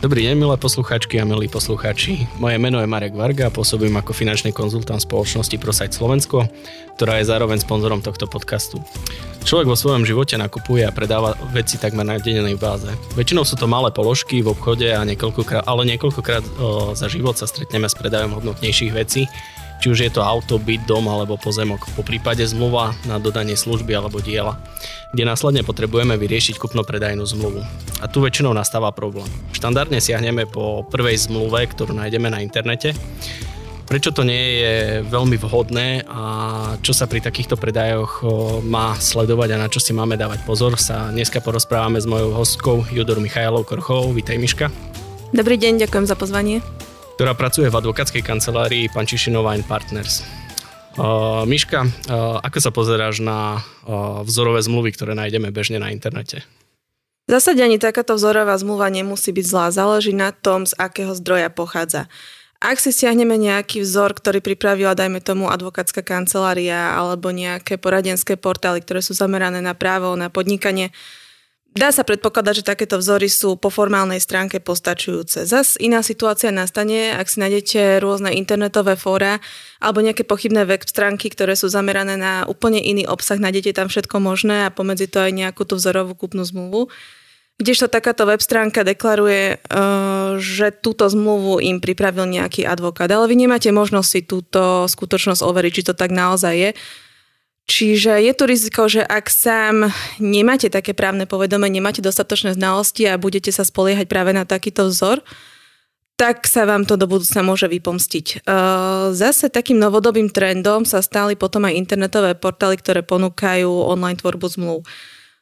Dobrý deň, milé poslucháčky a milí poslucháči. Moje meno je Marek Varga a pôsobím ako finančný konzultant spoločnosti ProSite Slovensko, ktorá je zároveň sponzorom tohto podcastu. Človek vo svojom živote nakupuje a predáva veci takmer na dennej báze. Väčšinou sú to malé položky v obchode, a niekoľkokrát, ale niekoľkokrát o, za život sa stretneme s predajom hodnotnejších vecí, či už je to auto, byt, dom alebo pozemok, po prípade zmluva na dodanie služby alebo diela, kde následne potrebujeme vyriešiť kupno-predajnú zmluvu. A tu väčšinou nastáva problém. Štandardne siahneme po prvej zmluve, ktorú nájdeme na internete, prečo to nie je veľmi vhodné a čo sa pri takýchto predajoch má sledovať a na čo si máme dávať pozor, sa dneska porozprávame s mojou hostkou Judor Michajlov Korchovou. Vítaj Miška. Dobrý deň, ďakujem za pozvanie ktorá pracuje v advokátskej kancelárii Pančišinova Partners. Uh, Miška, uh, ako sa pozeráš na uh, vzorové zmluvy, ktoré nájdeme bežne na internete? V zásade ani takáto vzorová zmluva nemusí byť zlá, záleží na tom, z akého zdroja pochádza. Ak si stiahneme nejaký vzor, ktorý pripravila, dajme tomu, advokátska kancelária alebo nejaké poradenské portály, ktoré sú zamerané na právo, na podnikanie, Dá sa predpokladať, že takéto vzory sú po formálnej stránke postačujúce. Zas iná situácia nastane, ak si nájdete rôzne internetové fóra alebo nejaké pochybné web stránky, ktoré sú zamerané na úplne iný obsah, nájdete tam všetko možné a pomedzi to aj nejakú tú vzorovú kúpnu zmluvu. Kdežto takáto web stránka deklaruje, eh, že túto zmluvu im pripravil nejaký advokát, ale vy nemáte možnosť si túto skutočnosť overiť, či to tak naozaj je Čiže je tu riziko, že ak sám nemáte také právne povedomie, nemáte dostatočné znalosti a budete sa spoliehať práve na takýto vzor, tak sa vám to do budúcna môže vypomstiť. Zase takým novodobým trendom sa stali potom aj internetové portály, ktoré ponúkajú online tvorbu zmluv.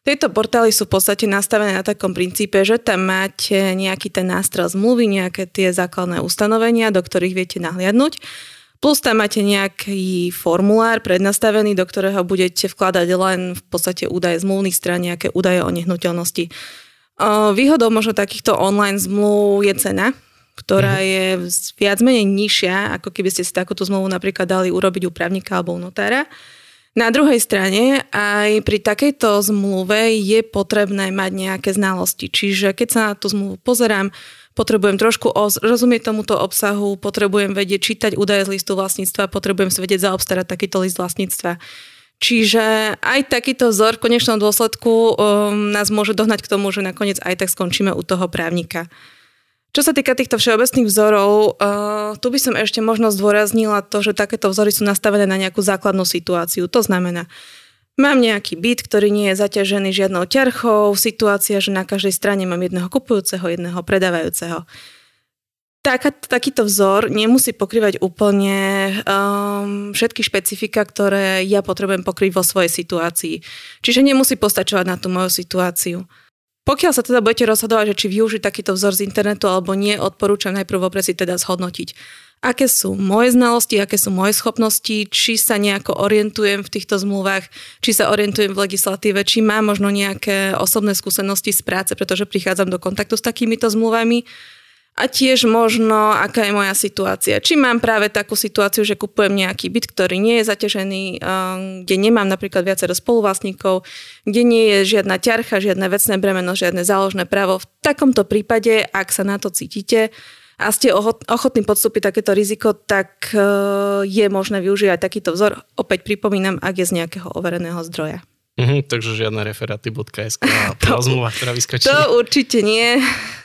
Tieto portály sú v podstate nastavené na takom princípe, že tam máte nejaký ten nástrel zmluvy, nejaké tie základné ustanovenia, do ktorých viete nahliadnúť Plus tam máte nejaký formulár prednastavený, do ktorého budete vkladať len v podstate údaje zmluvných strán, nejaké údaje o nehnuteľnosti. Výhodou možno takýchto online zmluv je cena, ktorá mhm. je viac menej nižšia, ako keby ste si takúto zmluvu napríklad dali urobiť u právnika alebo u notára. Na druhej strane aj pri takejto zmluve je potrebné mať nejaké znalosti. Čiže keď sa na tú zmluvu pozerám, potrebujem trošku rozumieť tomuto obsahu, potrebujem vedieť čítať údaje z listu vlastníctva, potrebujem si vedieť zaobstarať takýto list vlastníctva. Čiže aj takýto vzor v konečnom dôsledku um, nás môže dohnať k tomu, že nakoniec aj tak skončíme u toho právnika. Čo sa týka týchto všeobecných vzorov, uh, tu by som ešte možno zdôraznila to, že takéto vzory sú nastavené na nejakú základnú situáciu. To znamená, Mám nejaký byt, ktorý nie je zaťažený žiadnou ťarchou, situácia, že na každej strane mám jedného kupujúceho, jedného predávajúceho. Taká, takýto vzor nemusí pokrývať úplne um, všetky špecifika, ktoré ja potrebujem pokryť vo svojej situácii. Čiže nemusí postačovať na tú moju situáciu. Pokiaľ sa teda budete rozhodovať, že či využiť takýto vzor z internetu alebo nie, odporúčam najprv vopred si teda zhodnotiť aké sú moje znalosti, aké sú moje schopnosti, či sa nejako orientujem v týchto zmluvách, či sa orientujem v legislatíve, či mám možno nejaké osobné skúsenosti z práce, pretože prichádzam do kontaktu s takýmito zmluvami. A tiež možno, aká je moja situácia. Či mám práve takú situáciu, že kupujem nejaký byt, ktorý nie je zaťažený, kde nemám napríklad viacero spoluvlastníkov, kde nie je žiadna ťarcha, žiadne vecné bremeno, žiadne záložné právo. V takomto prípade, ak sa na to cítite, a ste ochotní podstúpiť takéto riziko, tak e, je možné využiť aj takýto vzor. Opäť pripomínam, ak je z nejakého overeného zdroja. Mhm, takže žiadne referaty.sk a zmluva, ktorá vyskočí. To určite nie.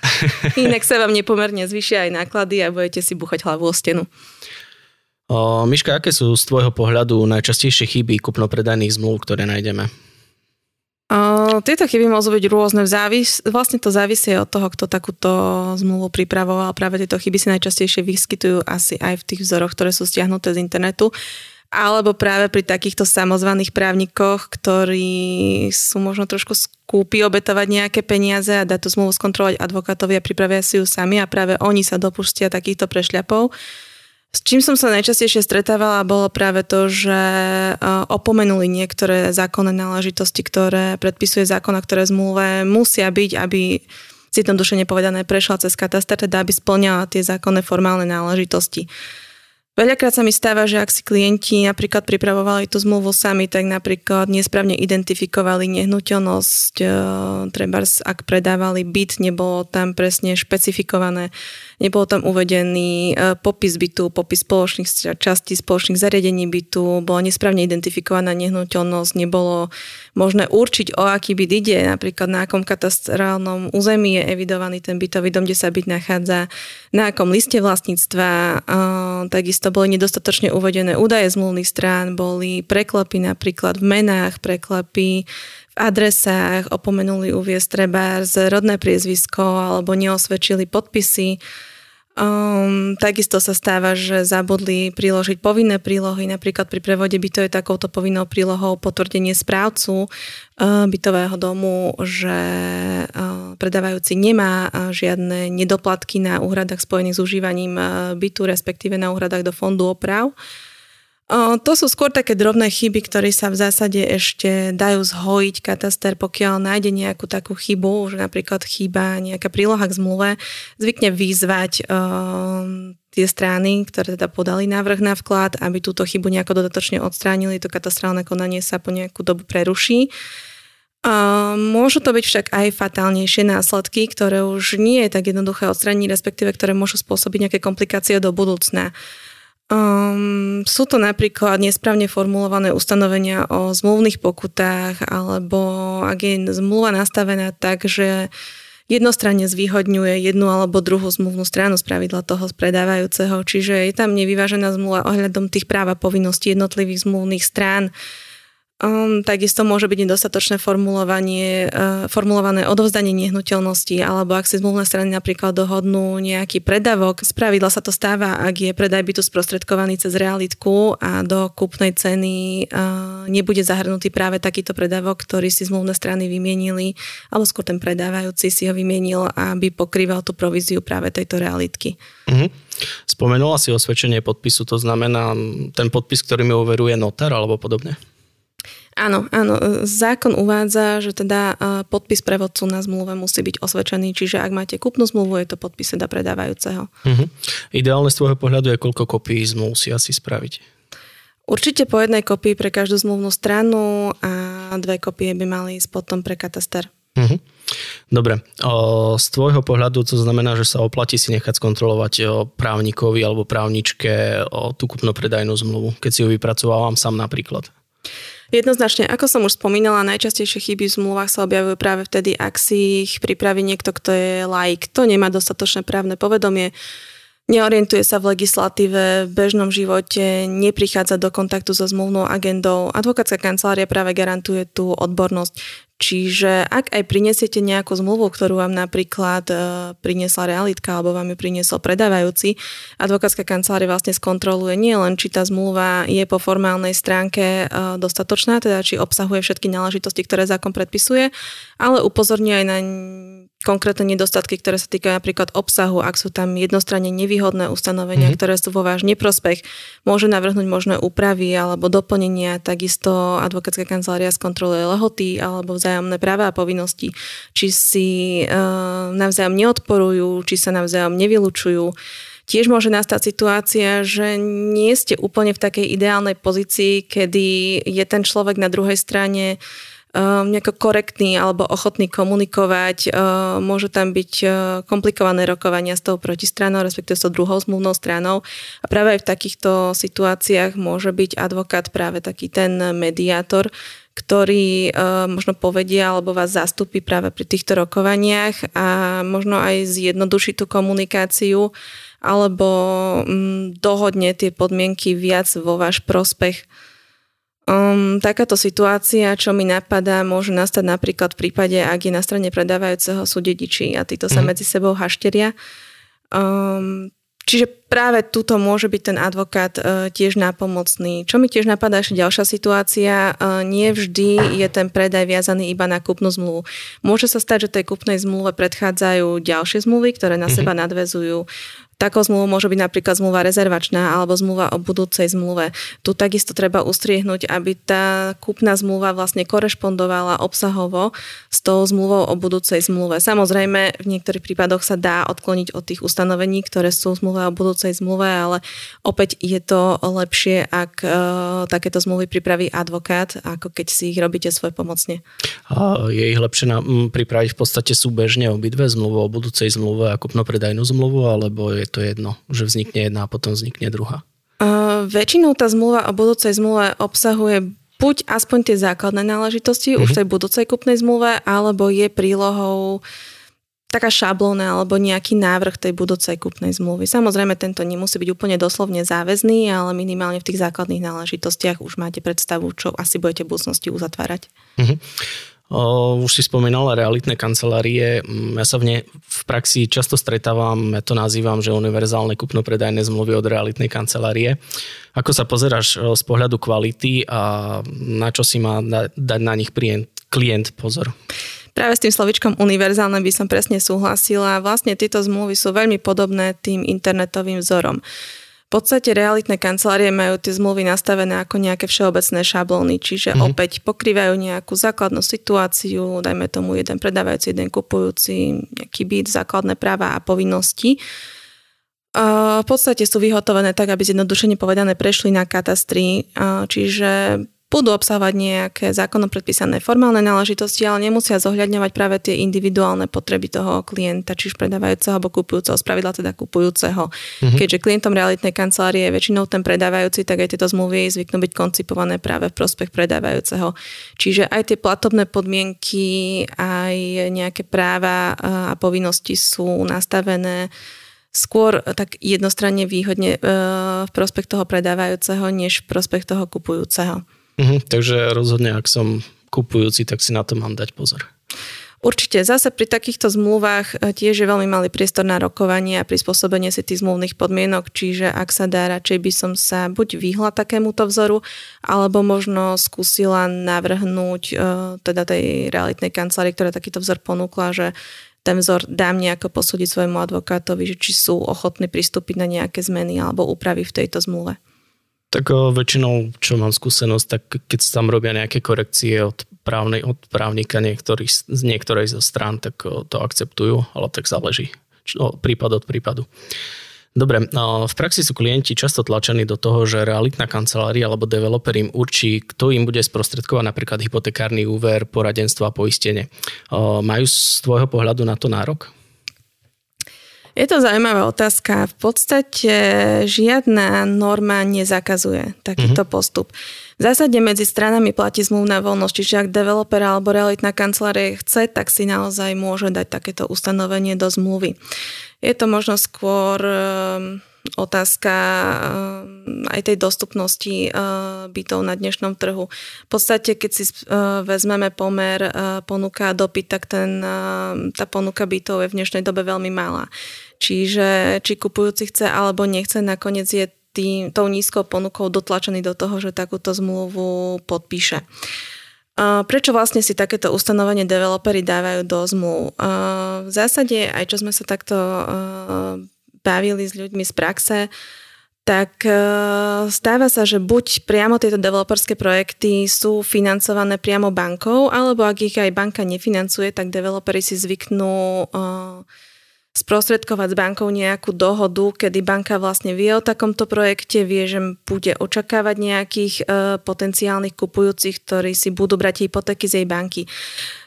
Inak sa vám nepomerne zvyšia aj náklady a budete si buchať hlavu o stenu. O, Miška, aké sú z tvojho pohľadu najčastejšie chyby kupno-predajných zmluv, ktoré nájdeme? Tieto chyby môžu byť rôzne. Závis, vlastne to závisí od toho, kto takúto zmluvu pripravoval. Práve tieto chyby si najčastejšie vyskytujú asi aj v tých vzoroch, ktoré sú stiahnuté z internetu. Alebo práve pri takýchto samozvaných právnikoch, ktorí sú možno trošku skúpi obetovať nejaké peniaze a dať tú zmluvu skontrolovať advokátovi a pripravia si ju sami a práve oni sa dopustia takýchto prešľapov. S čím som sa najčastejšie stretávala, bolo práve to, že e, opomenuli niektoré zákonné náležitosti, ktoré predpisuje zákon a ktoré zmluve musia byť, aby zjednodušene povedané prešla cez katastre, teda aby splňala tie zákonné formálne náležitosti. Veľakrát sa mi stáva, že ak si klienti napríklad pripravovali tú zmluvu sami, tak napríklad nesprávne identifikovali nehnuteľnosť, e, treba ak predávali byt, nebolo tam presne špecifikované, nebolo tam uvedený e, popis bytu, popis spoločných častí, spoločných zariadení bytu, bola nesprávne identifikovaná nehnuteľnosť, nebolo možné určiť, o aký byt ide, napríklad na akom katastrálnom území je evidovaný ten bytový dom, kde sa byt nachádza, na akom liste vlastníctva, e, takisto boli nedostatočne uvedené údaje zmluvných strán, boli preklepy napríklad v menách, preklepy v adresách, opomenuli uviesť treba z rodné priezvisko alebo neosvedčili podpisy. Um, takisto sa stáva, že zabudli priložiť povinné prílohy, napríklad pri prevode to je takouto povinnou prílohou potvrdenie správcu uh, bytového domu, že uh, predávajúci nemá uh, žiadne nedoplatky na úhradách spojených s užívaním uh, bytu, respektíve na úhradách do fondu oprav. To sú skôr také drobné chyby, ktoré sa v zásade ešte dajú zhojiť kataster, pokiaľ nájde nejakú takú chybu, že napríklad chýba nejaká príloha k zmluve, zvykne vyzvať uh, tie strany, ktoré teda podali návrh na vklad, aby túto chybu nejako dodatočne odstránili, to katastrálne konanie sa po nejakú dobu preruší. Môžu to byť však aj fatálnejšie následky, ktoré už nie je tak jednoduché odstrániť, respektíve ktoré môžu spôsobiť nejaké komplikácie do budúcna. Um, sú to napríklad nesprávne formulované ustanovenia o zmluvných pokutách, alebo ak je zmluva nastavená tak, že jednostranne zvýhodňuje jednu alebo druhú zmluvnú stranu z pravidla toho predávajúceho, čiže je tam nevyvážená zmluva ohľadom tých práv a povinností jednotlivých zmluvných strán. Um, takisto môže byť nedostatočné formulovanie, uh, formulované odovzdanie nehnuteľnosti, alebo ak si zmluvné strany napríklad dohodnú nejaký predavok. Z pravidla sa to stáva, ak je predaj bytu sprostredkovaný cez realitku a do kúpnej ceny uh, nebude zahrnutý práve takýto predavok, ktorý si zmluvné strany vymienili, alebo skôr ten predávajúci si ho vymienil, aby pokrýval tú províziu práve tejto realitky. Uh-huh. Spomenula si osvedčenie podpisu, to znamená ten podpis, ktorý mi overuje notár alebo podobne? Áno, áno. Zákon uvádza, že teda podpis prevodcu na zmluve musí byť osvedčený, čiže ak máte kúpnu zmluvu, je to podpis teda predávajúceho. Uh-huh. Ideálne z tvojho pohľadu je, koľko kopií zmluv si asi spraviť? Určite po jednej kopii pre každú zmluvnú stranu a dve kopie by mali ísť potom pre kataster. Uh-huh. Dobre, z tvojho pohľadu to znamená, že sa oplatí si nechať skontrolovať právnikovi alebo právničke o tú kupno-predajnú zmluvu, keď si ju vypracovávam sám napríklad. Jednoznačne, ako som už spomínala, najčastejšie chyby v zmluvách sa objavujú práve vtedy, ak si ich pripraví niekto, kto je laik, to nemá dostatočné právne povedomie, neorientuje sa v legislatíve, v bežnom živote, neprichádza do kontaktu so zmluvnou agendou. Advokátska kancelária práve garantuje tú odbornosť. Čiže ak aj prinesiete nejakú zmluvu, ktorú vám napríklad e, priniesla realitka alebo vám ju priniesol predávajúci, advokátska kancelária vlastne skontroluje nie len, či tá zmluva je po formálnej stránke e, dostatočná, teda či obsahuje všetky náležitosti, ktoré zákon predpisuje, ale upozorňuje aj na konkrétne nedostatky, ktoré sa týkajú napríklad obsahu, ak sú tam jednostranne nevýhodné ustanovenia, mm-hmm. ktoré sú vo váš neprospech, môže navrhnúť možné úpravy alebo doplnenia, takisto advokátska kancelária skontroluje lehoty alebo vzájomné práva a povinnosti, či si e, navzájom neodporujú, či sa navzájom nevylučujú. Tiež môže nastať situácia, že nie ste úplne v takej ideálnej pozícii, kedy je ten človek na druhej strane um, nejako korektný alebo ochotný komunikovať. Um, môže tam byť uh, komplikované rokovania s tou protistranou, respektíve s tou druhou zmluvnou stranou. A práve aj v takýchto situáciách môže byť advokát práve taký ten mediátor, ktorý uh, možno povedia alebo vás zastupí práve pri týchto rokovaniach a možno aj zjednoduší tú komunikáciu alebo um, dohodne tie podmienky viac vo váš prospech. Um, takáto situácia, čo mi napadá, môže nastať napríklad v prípade, ak je na strane predávajúceho sú dediči a títo sa mm. medzi sebou hašteria. Um, čiže práve tuto môže byť ten advokát uh, tiež nápomocný. Čo mi tiež napadá ešte ďalšia situácia, uh, nie vždy je ten predaj viazaný iba na kúpnu zmluvu. Môže sa stať, že tej kúpnej zmluve predchádzajú ďalšie zmluvy, ktoré na mm-hmm. seba nadvezujú Takou zmluvou môže byť napríklad zmluva rezervačná alebo zmluva o budúcej zmluve. Tu takisto treba ustriehnúť, aby tá kúpna zmluva vlastne korešpondovala obsahovo s tou zmluvou o budúcej zmluve. Samozrejme, v niektorých prípadoch sa dá odkloniť od tých ustanovení, ktoré sú v zmluve o budúcej zmluve, ale opäť je to lepšie, ak uh, takéto zmluvy pripraví advokát, ako keď si ich robíte svoj pomocne. A je ich lepšie na, m, pripraviť v podstate súbežne obidve zmluvu o budúcej zmluve a kupno-predajnú zmluvu, alebo je to jedno, že vznikne jedna a potom vznikne druhá? Uh, väčšinou tá zmluva o budúcej zmluve obsahuje buď aspoň tie základné náležitosti uh-huh. už mhm. tej budúcej kupnej zmluve, alebo je prílohou taká šablóna alebo nejaký návrh tej budúcej kupnej zmluvy. Samozrejme, tento nemusí byť úplne doslovne záväzný, ale minimálne v tých základných náležitostiach už máte predstavu, čo asi budete v budúcnosti uzatvárať. Uh-huh už si spomínala realitné kancelárie. Mm, ja sa v ne v praxi často stretávam, ja to nazývam, že univerzálne kupno-predajné zmluvy od realitnej kancelárie. Ako sa pozeráš z pohľadu kvality a na čo si má dať na nich klient, pozor? Práve s tým slovičkom univerzálne by som presne súhlasila. Vlastne tieto zmluvy sú veľmi podobné tým internetovým vzorom podstate realitné kancelárie majú tie zmluvy nastavené ako nejaké všeobecné šablóny, čiže mm-hmm. opäť pokrývajú nejakú základnú situáciu, dajme tomu jeden predávajúci, jeden kupujúci, nejaký byt, základné práva a povinnosti. V podstate sú vyhotovené tak, aby zjednodušene povedané prešli na katastri, čiže budú obsahovať nejaké zákonom predpísané formálne náležitosti, ale nemusia zohľadňovať práve tie individuálne potreby toho klienta, či už predávajúceho alebo kupujúceho, spravidla teda kupujúceho. Mm-hmm. Keďže klientom realitnej kancelárie je väčšinou ten predávajúci, tak aj tieto zmluvy zvyknú byť koncipované práve v prospech predávajúceho. Čiže aj tie platobné podmienky, aj nejaké práva a povinnosti sú nastavené skôr tak jednostranne výhodne v prospech toho predávajúceho, než v prospech toho kupujúceho. Mhm, takže rozhodne, ak som kupujúci, tak si na to mám dať pozor. Určite. Zase pri takýchto zmluvách e, tiež je veľmi malý priestor na rokovanie a prispôsobenie si tých zmluvných podmienok, čiže ak sa dá, radšej by som sa buď vyhla takémuto vzoru, alebo možno skúsila navrhnúť e, teda tej realitnej kancelárii, ktorá takýto vzor ponúkla, že ten vzor dám nejako posúdiť svojmu advokátovi, že či sú ochotní pristúpiť na nejaké zmeny alebo úpravy v tejto zmluve. Tak o, väčšinou, čo mám skúsenosť, tak keď sa tam robia nejaké korekcie od, právnej, od právnika niektorých, z niektorej zo strán, tak o, to akceptujú, ale tak záleží čo, prípad od prípadu. Dobre, v praxi sú klienti často tlačení do toho, že realitná kancelária alebo developer im určí, kto im bude sprostredkovať napríklad hypotekárny úver, poradenstvo a poistenie. Majú z tvojho pohľadu na to nárok? Je to zaujímavá otázka. V podstate žiadna norma nezakazuje takýto mm-hmm. postup. V zásade medzi stranami platí zmluvná voľnosť, čiže ak developer alebo realitná kancelária chce, tak si naozaj môže dať takéto ustanovenie do zmluvy. Je to možno skôr ehm, otázka ehm, aj tej dostupnosti ehm, bytov na dnešnom trhu. V podstate, keď si vezmeme pomer ponuka a dopyt, tak ten, tá ponuka bytov je v dnešnej dobe veľmi malá. Čiže či kupujúci chce alebo nechce, nakoniec je tým, tou nízkou ponukou dotlačený do toho, že takúto zmluvu podpíše. Prečo vlastne si takéto ustanovenie developery dávajú do zmluv? V zásade, aj čo sme sa takto bavili s ľuďmi z praxe, tak stáva sa, že buď priamo tieto developerské projekty sú financované priamo bankou, alebo ak ich aj banka nefinancuje, tak developeri si zvyknú sprostredkovať s bankou nejakú dohodu, kedy banka vlastne vie o takomto projekte, vie, že bude očakávať nejakých e, potenciálnych kupujúcich, ktorí si budú brať hypotéky z jej banky.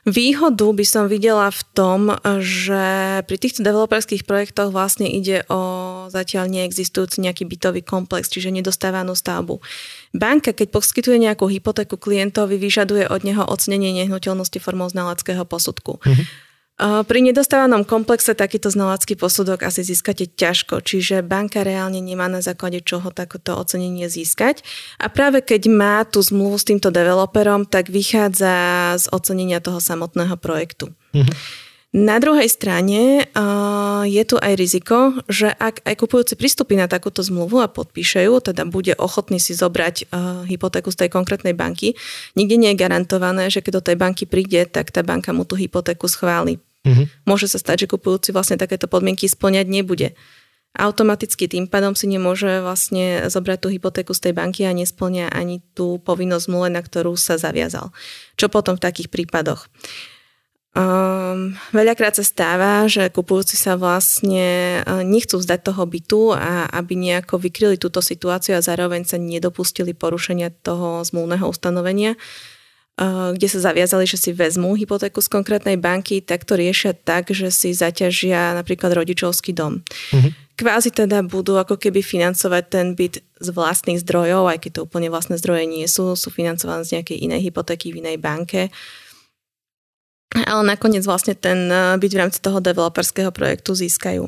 Výhodu by som videla v tom, že pri týchto developerských projektoch vlastne ide o zatiaľ neexistujúci nejaký bytový komplex, čiže nedostávanú stavbu. Banka, keď poskytuje nejakú hypotéku klientovi, vyžaduje od neho ocenenie nehnuteľnosti formou znaleckého posudku. Mm-hmm. Pri nedostávanom komplexe takýto znalacký posudok asi získate ťažko, čiže banka reálne nemá na základe čoho takéto ocenenie získať. A práve keď má tú zmluvu s týmto developerom, tak vychádza z ocenenia toho samotného projektu. Mhm. Na druhej strane uh, je tu aj riziko, že ak aj kupujúci pristúpi na takúto zmluvu a podpíše ju, teda bude ochotný si zobrať uh, hypotéku z tej konkrétnej banky, nikde nie je garantované, že keď do tej banky príde, tak tá banka mu tú hypotéku schváli. Mm-hmm. Môže sa stať, že kupujúci vlastne takéto podmienky splňať nebude. automaticky tým pádom si nemôže vlastne zobrať tú hypotéku z tej banky a nesplňa ani tú povinnosť zmluve, na ktorú sa zaviazal. Čo potom v takých prípadoch? Um, veľakrát sa stáva, že kupujúci sa vlastne uh, nechcú vzdať toho bytu a aby nejako vykryli túto situáciu a zároveň sa nedopustili porušenia toho zmluvného ustanovenia, uh, kde sa zaviazali, že si vezmú hypotéku z konkrétnej banky, tak to riešia tak, že si zaťažia napríklad rodičovský dom. Uh-huh. Kvázi teda budú ako keby financovať ten byt z vlastných zdrojov, aj keď to úplne vlastné zdroje nie sú, sú financované z nejakej inej hypotéky v inej banke. Ale nakoniec vlastne ten eh, byt v rámci toho developerského projektu získajú.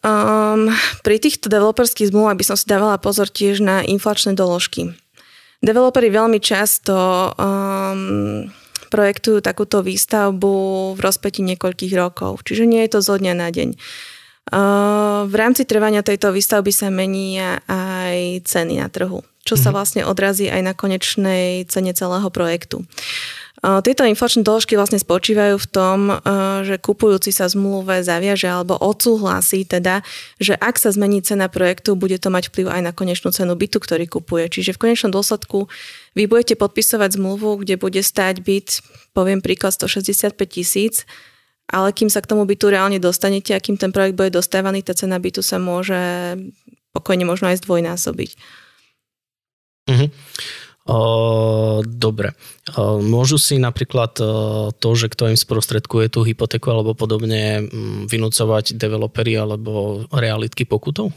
Um, pri týchto developerských zmluvách by som si dávala pozor tiež na inflačné doložky. Developeri veľmi často um, projektujú takúto výstavbu v rozpeti niekoľkých rokov, čiže nie je to zo dňa na deň. Uh, v rámci trvania tejto výstavby sa menia aj ceny na trhu, čo sa mhm. vlastne odrazí aj na konečnej cene celého projektu. Tieto inflačné doložky vlastne spočívajú v tom, e, že kupujúci sa zmluve zaviaže alebo odsúhlasí teda, že ak sa zmení cena projektu, bude to mať vplyv aj na konečnú cenu bytu, ktorý kupuje. Čiže v konečnom dôsledku vy budete podpisovať zmluvu, kde bude stáť byt, poviem príklad 165 tisíc, ale kým sa k tomu bytu reálne dostanete a kým ten projekt bude dostávaný, tá cena bytu sa môže pokojne možno aj zdvojnásobiť. Mm-hmm. Dobre. Môžu si napríklad to, že kto im sprostredkuje tú hypotéku alebo podobne vynúcovať developeri alebo realitky pokutou?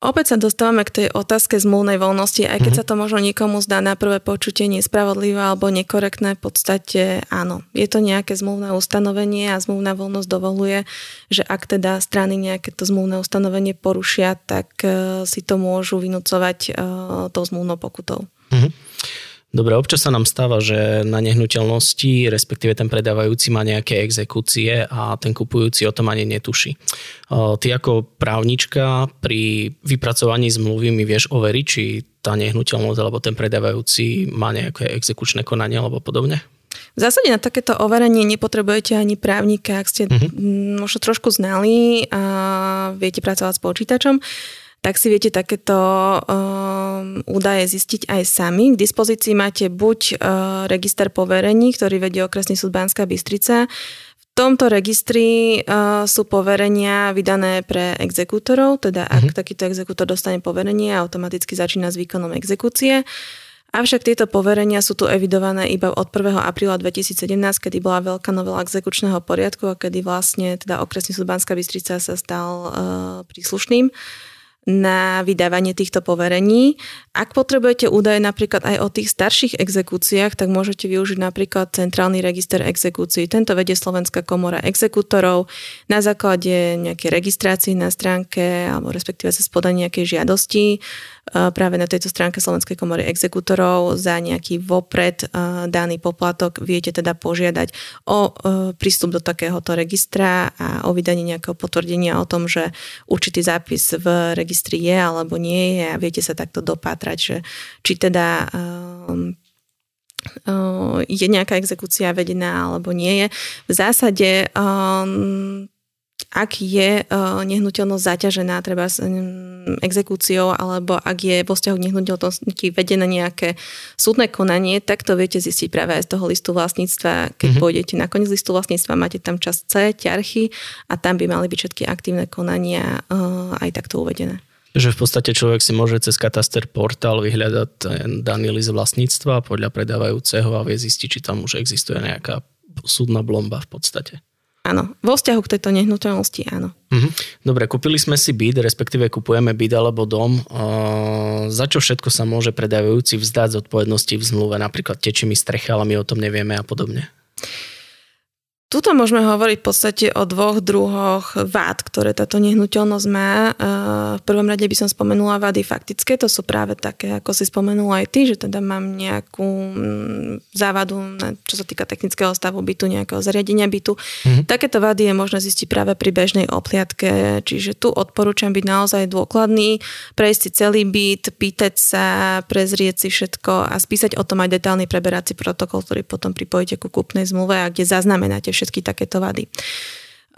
Opäť sa dostávame k tej otázke zmluvnej voľnosti, aj keď mm-hmm. sa to možno niekomu zdá na prvé počutie nespravodlivé alebo nekorektné, v podstate áno. Je to nejaké zmluvné ustanovenie a zmluvná voľnosť dovoluje, že ak teda strany nejaké to zmluvné ustanovenie porušia, tak uh, si to môžu vynúcovať uh, tou zmluvnou pokutou. Mm-hmm. Dobre, občas sa nám stáva, že na nehnuteľnosti, respektíve ten predávajúci má nejaké exekúcie a ten kupujúci o tom ani netuší. Ty ako právnička pri vypracovaní zmluvy mi vieš overiť, či tá nehnuteľnosť alebo ten predávajúci má nejaké exekučné konanie alebo podobne? V zásade na takéto overenie nepotrebujete ani právnika, ak ste uh-huh. možno trošku znali a viete pracovať s počítačom tak si viete takéto um, údaje zistiť aj sami. K dispozícii máte buď uh, register poverení, ktorý vedie okresný súd Banská Bystrica, v tomto registri uh, sú poverenia vydané pre exekútorov, teda ak mm-hmm. takýto exekútor dostane poverenie, automaticky začína s výkonom exekúcie. Avšak tieto poverenia sú tu evidované iba od 1. apríla 2017, kedy bola veľká novela exekučného poriadku a kedy vlastne teda okresný súd Banská Bystrica sa stal uh, príslušným. Uh, na vydávanie týchto poverení. Ak potrebujete údaje napríklad aj o tých starších exekúciách, tak môžete využiť napríklad Centrálny register exekúcií. Tento vedie Slovenská komora exekútorov na základe nejakej registrácie na stránke alebo respektíve sa spodania nejakej žiadosti práve na tejto stránke Slovenskej komory exekútorov za nejaký vopred daný poplatok viete teda požiadať o prístup do takéhoto registra a o vydanie nejakého potvrdenia o tom, že určitý zápis v registri je alebo nie je a viete sa takto dopátrať, že či teda um, je nejaká exekúcia vedená alebo nie je. V zásade um, ak je uh, nehnuteľnosť zaťažená treba s um, exekúciou alebo ak je vo vzťahu k nehnuteľnosti vedené nejaké súdne konanie, tak to viete zistiť práve aj z toho listu vlastníctva. Keď mm-hmm. pôjdete na koniec listu vlastníctva, máte tam čas C, ťarchy a tam by mali byť všetky aktívne konania uh, aj takto uvedené. Že v podstate človek si môže cez kataster portál vyhľadať ten daný list vlastníctva podľa predávajúceho a vie zistiť, či tam už existuje nejaká súdna blomba v podstate. Áno, vo vzťahu k tejto nehnuteľnosti áno. Mhm. Dobre, kúpili sme si byt, respektíve kupujeme byt alebo dom. Uh, za čo všetko sa môže predávajúci vzdať zodpovednosti v zmluve, napríklad tečimi strecha, ale my o tom nevieme a podobne? Tuto môžeme hovoriť v podstate o dvoch druhoch vád, ktoré táto nehnuteľnosť má. V prvom rade by som spomenula vády faktické, to sú práve také, ako si spomenula aj ty, že teda mám nejakú mm, závadu, čo sa týka technického stavu bytu, nejakého zariadenia bytu. Mm-hmm. Takéto vády je možné zistiť práve pri bežnej opliadke, čiže tu odporúčam byť naozaj dôkladný, prejsť si celý byt, pýtať sa, prezrieť si všetko a spísať o tom aj detálny preberací protokol, ktorý potom pripojíte ku kúpnej zmluve a kde zaznamenáte všetky takéto vady.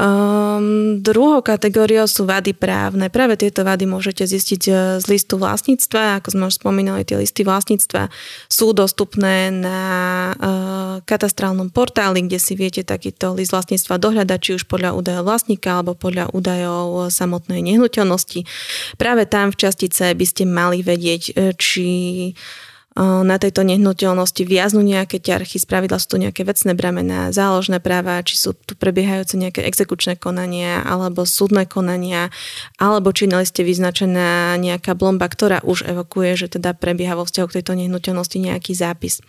Um, druhou kategóriou sú vady právne. Práve tieto vady môžete zistiť e, z listu vlastníctva. Ako sme už spomínali, tie listy vlastníctva sú dostupné na uh, katastrálnom portáli, kde si viete takýto list vlastníctva dohľadať, či už podľa údajov vlastníka alebo podľa údajov samotnej nehnuteľnosti. Práve tam v častice by ste mali vedieť, e, či na tejto nehnuteľnosti viaznú nejaké ťarchy, spravidla sú tu nejaké vecné bramená, záložné práva, či sú tu prebiehajúce nejaké exekučné konania alebo súdne konania, alebo či na liste vyznačená nejaká blomba, ktorá už evokuje, že teda prebieha vo vzťahu k tejto nehnuteľnosti nejaký zápis.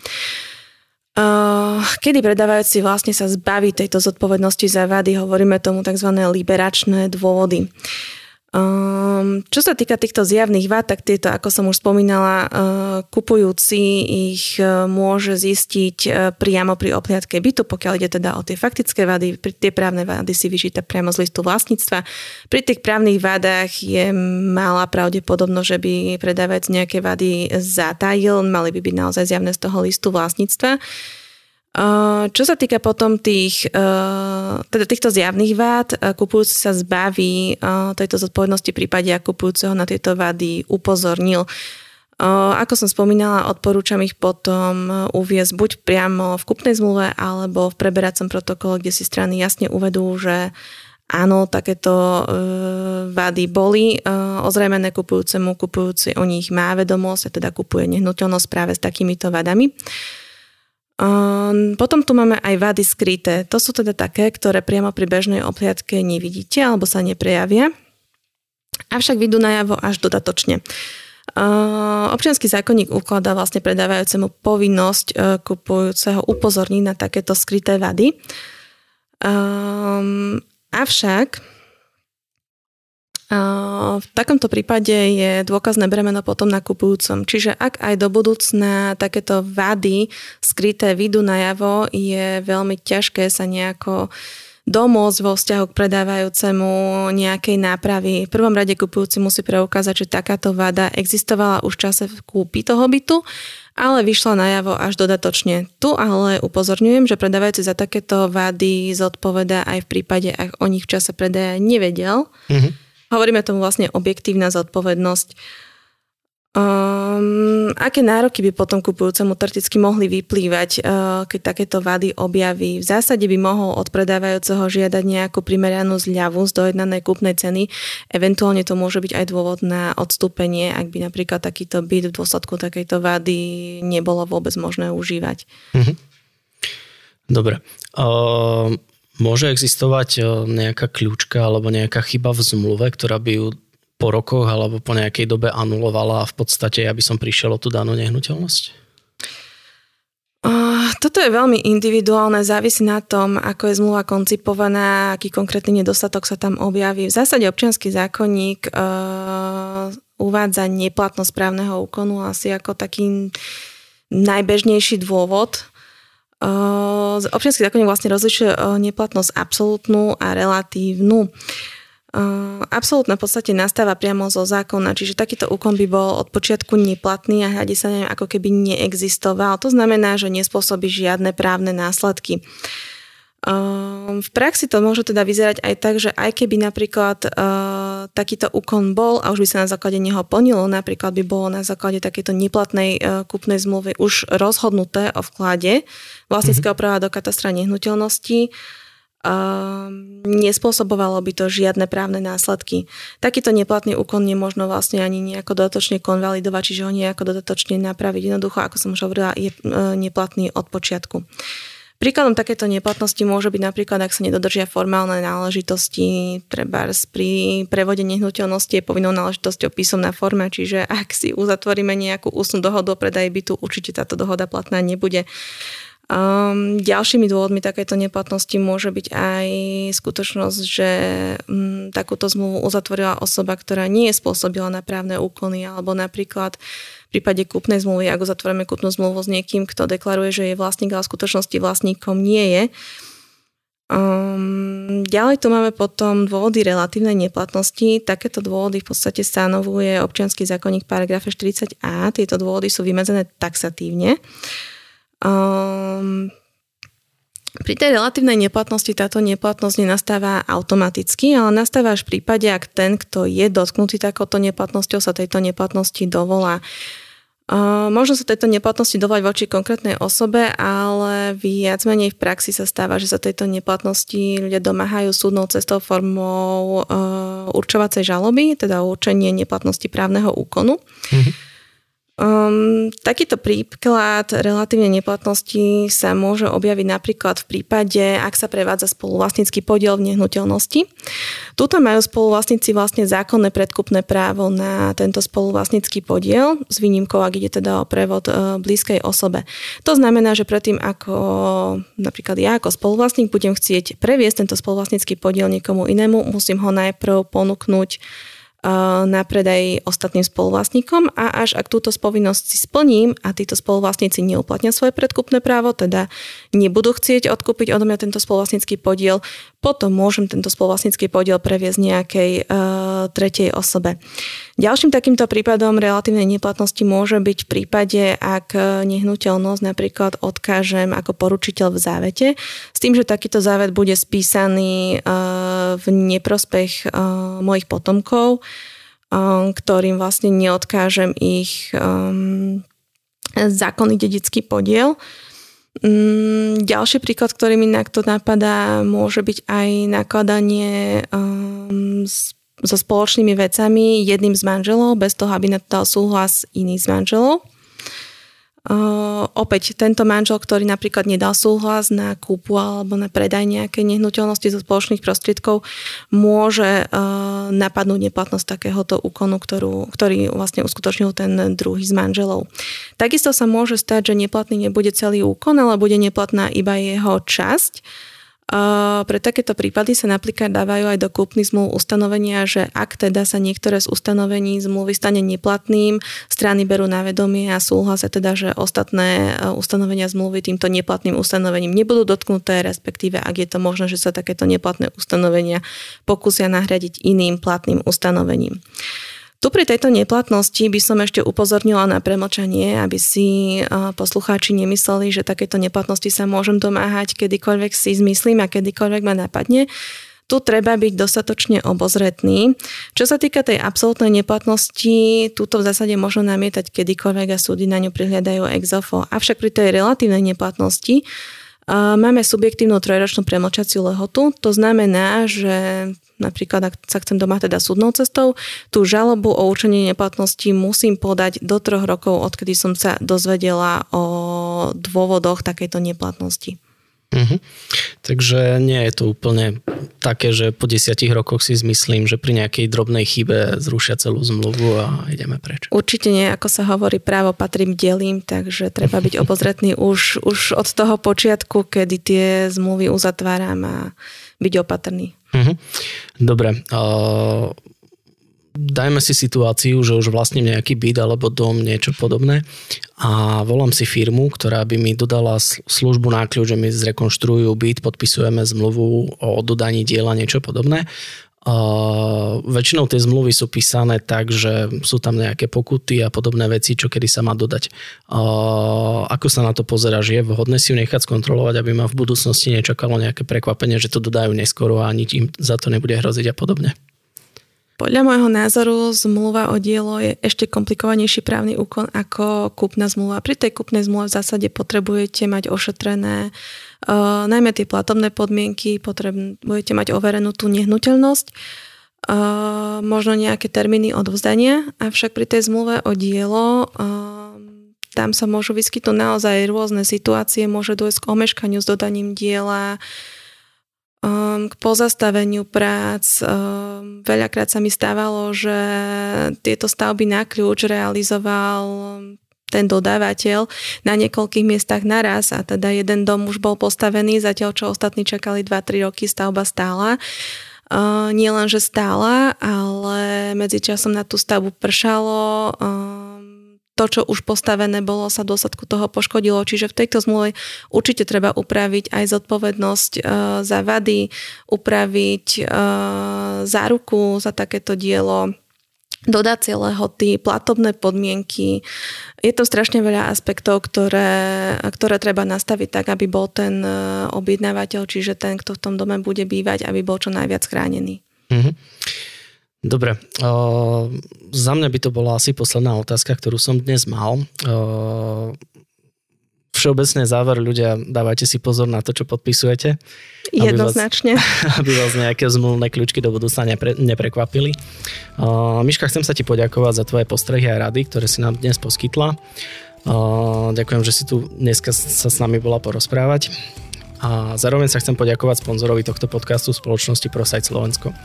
Kedy predávajúci vlastne sa zbaví tejto zodpovednosti za vady, hovoríme tomu tzv. liberačné dôvody. Um, čo sa týka týchto zjavných vád, tak tieto, ako som už spomínala, uh, kupujúci ich uh, môže zistiť uh, priamo pri opliadke bytu, pokiaľ ide teda o tie faktické vady, tie právne vady si vyčíta priamo z listu vlastníctva. Pri tých právnych vadách je malá pravdepodobnosť, že by predávajúc nejaké vady zatajil, mali by byť naozaj zjavné z toho listu vlastníctva. Čo sa týka potom tých, teda týchto zjavných vád, kupujúci sa zbaví tejto zodpovednosti v prípade, ak kupujúceho na tieto vady upozornil. Ako som spomínala, odporúčam ich potom uviezť buď priamo v kupnej zmluve alebo v preberacom protokole, kde si strany jasne uvedú, že áno, takéto vady boli ozrejmené kupujúcemu, kupujúci o nich má vedomosť a teda kupuje nehnuteľnosť práve s takýmito vadami. Um, potom tu máme aj vady skryté. To sú teda také, ktoré priamo pri bežnej obhliadke nevidíte alebo sa neprejavia, avšak vidú najavo až dodatočne. Uh, občianský zákonník ukladá vlastne predávajúcemu povinnosť uh, kupujúceho upozorniť na takéto skryté vady. Um, avšak v takomto prípade je dôkazné bremeno potom na kupujúcom. Čiže ak aj do budúcna takéto vady skryté vidú najavo, je veľmi ťažké sa nejako domôcť vo vzťahu k predávajúcemu nejakej nápravy. V prvom rade kupujúci musí preukázať, že takáto vada existovala už v čase kúpy toho bytu, ale vyšla najavo až dodatočne. Tu ale upozorňujem, že predávajúci za takéto vady zodpoveda aj v prípade, ak o nich v čase predaja nevedel. Mm-hmm Hovoríme tomu vlastne objektívna zodpovednosť. Um, aké nároky by potom kupujúcemu teoreticky mohli vyplývať, uh, keď takéto vady objaví? V zásade by mohol od predávajúceho žiadať nejakú primeranú zľavu z dojednanej kúpnej ceny. Eventuálne to môže byť aj dôvod na odstúpenie, ak by napríklad takýto byt v dôsledku takejto vady nebolo vôbec možné užívať. Mm-hmm. Dobre. Uh, Môže existovať e, nejaká kľúčka alebo nejaká chyba v zmluve, ktorá by ju po rokoch alebo po nejakej dobe anulovala a v podstate ja by som prišiel o tú danú nehnuteľnosť? Toto je veľmi individuálne, závisí na tom, ako je zmluva koncipovaná, aký konkrétny nedostatok sa tam objaví. V zásade občianský zákonník uh, uvádza neplatnosť právneho úkonu asi ako taký najbežnejší dôvod Občianský zákonník vlastne rozlišuje neplatnosť absolútnu a relatívnu. Absolútne v podstate nastáva priamo zo zákona, čiže takýto úkon by bol od počiatku neplatný a hľadí sa neviem, ako keby neexistoval. To znamená, že nespôsobí žiadne právne následky. V praxi to môže teda vyzerať aj tak, že aj keby napríklad uh, takýto úkon bol a už by sa na základe neho plnilo, napríklad by bolo na základe takéto neplatnej uh, kúpnej zmluvy už rozhodnuté o vklade vlastníckého mm-hmm. práva do katastra nehnuteľnosti, uh, nespôsobovalo by to žiadne právne následky. Takýto neplatný úkon nemôžno vlastne ani nejako dodatočne konvalidovať, čiže ho nejako dodatočne napraviť. Jednoducho, ako som už hovorila, je uh, neplatný od počiatku. Príkladom takéto neplatnosti môže byť napríklad, ak sa nedodržia formálne náležitosti, treba pri prevode nehnuteľnosti je povinnou náležitosťou písomná forma, čiže ak si uzatvoríme nejakú ústnu dohodu o predaji bytu, určite táto dohoda platná nebude. Um, ďalšími dôvodmi takéto neplatnosti môže byť aj skutočnosť, že um, takúto zmluvu uzatvorila osoba, ktorá nie je spôsobila na právne úkony, alebo napríklad prípade kúpnej zmluvy, ak uzatvoríme kúpnu zmluvu s niekým, kto deklaruje, že je vlastník, ale v skutočnosti vlastníkom nie je. Um, ďalej tu máme potom dôvody relatívnej neplatnosti. Takéto dôvody v podstate stanovuje občianský zákonník paragrafe 40a. Tieto dôvody sú vymedzené taxatívne. Um, Pri tej relatívnej neplatnosti táto neplatnosť nenastáva automaticky, ale nastáva až v prípade, ak ten, kto je dotknutý takouto neplatnosťou, sa tejto neplatnosti dovolá. Uh, možno sa tejto neplatnosti dovolať voči konkrétnej osobe, ale viac menej v praxi sa stáva, že sa tejto neplatnosti ľudia domáhajú súdnou cestou formou uh, určovacej žaloby, teda určenie neplatnosti právneho úkonu. Mm-hmm. Um, takýto príklad relatívne neplatnosti sa môže objaviť napríklad v prípade, ak sa prevádza spoluvlastnícky podiel v nehnuteľnosti. Tuto majú spoluvlastníci vlastne zákonné predkupné právo na tento spoluvlastnícky podiel, s výnimkou, ak ide teda o prevod uh, blízkej osobe. To znamená, že predtým ako napríklad ja ako spoluvlastník budem chcieť previesť tento spoluvlastnícky podiel niekomu inému, musím ho najprv ponúknuť na predaj ostatným spoluvlastníkom a až ak túto povinnosť si splním a títo spoluvlastníci neuplatnia svoje predkupné právo, teda nebudú chcieť odkúpiť odo mňa tento spoluvlastnícky podiel, potom môžem tento spoluvlastnícky podiel previesť nejakej uh, tretej osobe. Ďalším takýmto prípadom relatívnej neplatnosti môže byť v prípade, ak nehnuteľnosť napríklad odkážem ako poručiteľ v závete, s tým, že takýto závet bude spísaný uh, v neprospech uh, mojich potomkov, ktorým vlastne neodkážem ich zákonný dedický podiel. Um, ďalší príklad, ktorý mi to napadá, môže byť aj nakladanie um, s so spoločnými vecami jedným z manželov, bez toho, aby na to dal súhlas iný z manželov. Uh, opäť tento manžel, ktorý napríklad nedal súhlas na kúpu alebo na predaj nejakej nehnuteľnosti zo spoločných prostriedkov, môže uh, napadnúť neplatnosť takéhoto úkonu, ktorú, ktorý vlastne uskutočnil ten druhý z manželov. Takisto sa môže stať, že neplatný nebude celý úkon, ale bude neplatná iba jeho časť pre takéto prípady sa napríklad dávajú aj do kúpny zmluv ustanovenia, že ak teda sa niektoré z ustanovení zmluvy stane neplatným, strany berú na vedomie a súhlasia teda, že ostatné e, ustanovenia zmluvy týmto neplatným ustanovením nebudú dotknuté, respektíve ak je to možné, že sa takéto neplatné ustanovenia pokúsia nahradiť iným platným ustanovením. Tu pri tejto neplatnosti by som ešte upozornila na premlčanie, aby si poslucháči nemysleli, že takéto neplatnosti sa môžem domáhať kedykoľvek si zmyslím a kedykoľvek ma napadne. Tu treba byť dostatočne obozretný. Čo sa týka tej absolútnej neplatnosti, túto v zásade možno namietať kedykoľvek a súdy na ňu prihľadajú exofo. Avšak pri tej relatívnej neplatnosti Máme subjektívnu trojročnú premlčaciu lehotu. To znamená, že napríklad ak sa chcem doma teda súdnou cestou, tú žalobu o určení neplatnosti musím podať do troch rokov, odkedy som sa dozvedela o dôvodoch takejto neplatnosti. Mm-hmm. Takže nie je to úplne také, že po desiatich rokoch si zmyslím, že pri nejakej drobnej chybe zrušia celú zmluvu a ideme preč. Určite nie, ako sa hovorí, právo patrím delím, takže treba byť obozretný už, už od toho počiatku, kedy tie zmluvy uzatváram a byť opatrný. Mm-hmm. Dobre. Uh dajme si situáciu, že už vlastním nejaký byt alebo dom, niečo podobné a volám si firmu, ktorá by mi dodala službu na kľúč, že mi zrekonštruujú byt, podpisujeme zmluvu o dodaní diela, niečo podobné. Uh, väčšinou tie zmluvy sú písané tak, že sú tam nejaké pokuty a podobné veci, čo kedy sa má dodať. Uh, ako sa na to že Je vhodné si ju nechať skontrolovať, aby ma v budúcnosti nečakalo nejaké prekvapenie, že to dodajú neskoro a nič im za to nebude hroziť a podobne. Podľa môjho názoru zmluva o dielo je ešte komplikovanejší právny úkon ako kúpna zmluva. Pri tej kúpnej zmluve v zásade potrebujete mať ošetrené uh, najmä tie platobné podmienky, potrebujete mať overenú tú nehnuteľnosť, uh, možno nejaké termíny odvzdania, avšak pri tej zmluve o dielo uh, tam sa môžu vyskytnúť naozaj rôzne situácie, môže dôjsť k omeškaniu s dodaním diela, k pozastaveniu prác. Veľakrát sa mi stávalo, že tieto stavby na kľúč realizoval ten dodávateľ na niekoľkých miestach naraz a teda jeden dom už bol postavený, zatiaľ čo ostatní čakali 2-3 roky, stavba stála. Uh, nie len, že stála, ale medzičasom na tú stavbu pršalo, uh, to, čo už postavené bolo, sa v dôsledku toho poškodilo. Čiže v tejto zmluve určite treba upraviť aj zodpovednosť e, za vady, upraviť e, záruku za takéto dielo, dodacie lehoty, platobné podmienky. Je to strašne veľa aspektov, ktoré, ktoré treba nastaviť tak, aby bol ten e, objednávateľ, čiže ten, kto v tom dome bude bývať, aby bol čo najviac chránený. Mm-hmm. Dobre, uh, za mňa by to bola asi posledná otázka, ktorú som dnes mal. Uh, všeobecne záver ľudia, dávajte si pozor na to, čo podpisujete. Jednoznačne. Aby vás, aby vás nejaké zmluvné kľúčky do budúcna nepre, neprekvapili. Uh, Miška, chcem sa ti poďakovať za tvoje postrehy a rady, ktoré si nám dnes poskytla. Uh, ďakujem, že si tu dneska sa s nami bola porozprávať. A zároveň sa chcem poďakovať sponzorovi tohto podcastu spoločnosti ProSite Slovensko.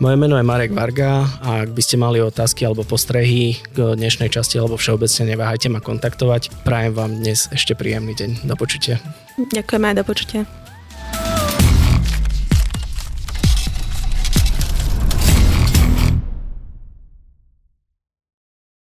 Moje meno je Marek Varga a ak by ste mali otázky alebo postrehy k dnešnej časti alebo všeobecne neváhajte ma kontaktovať. Prajem vám dnes ešte príjemný deň. Do počutia. Ďakujem aj do počutia.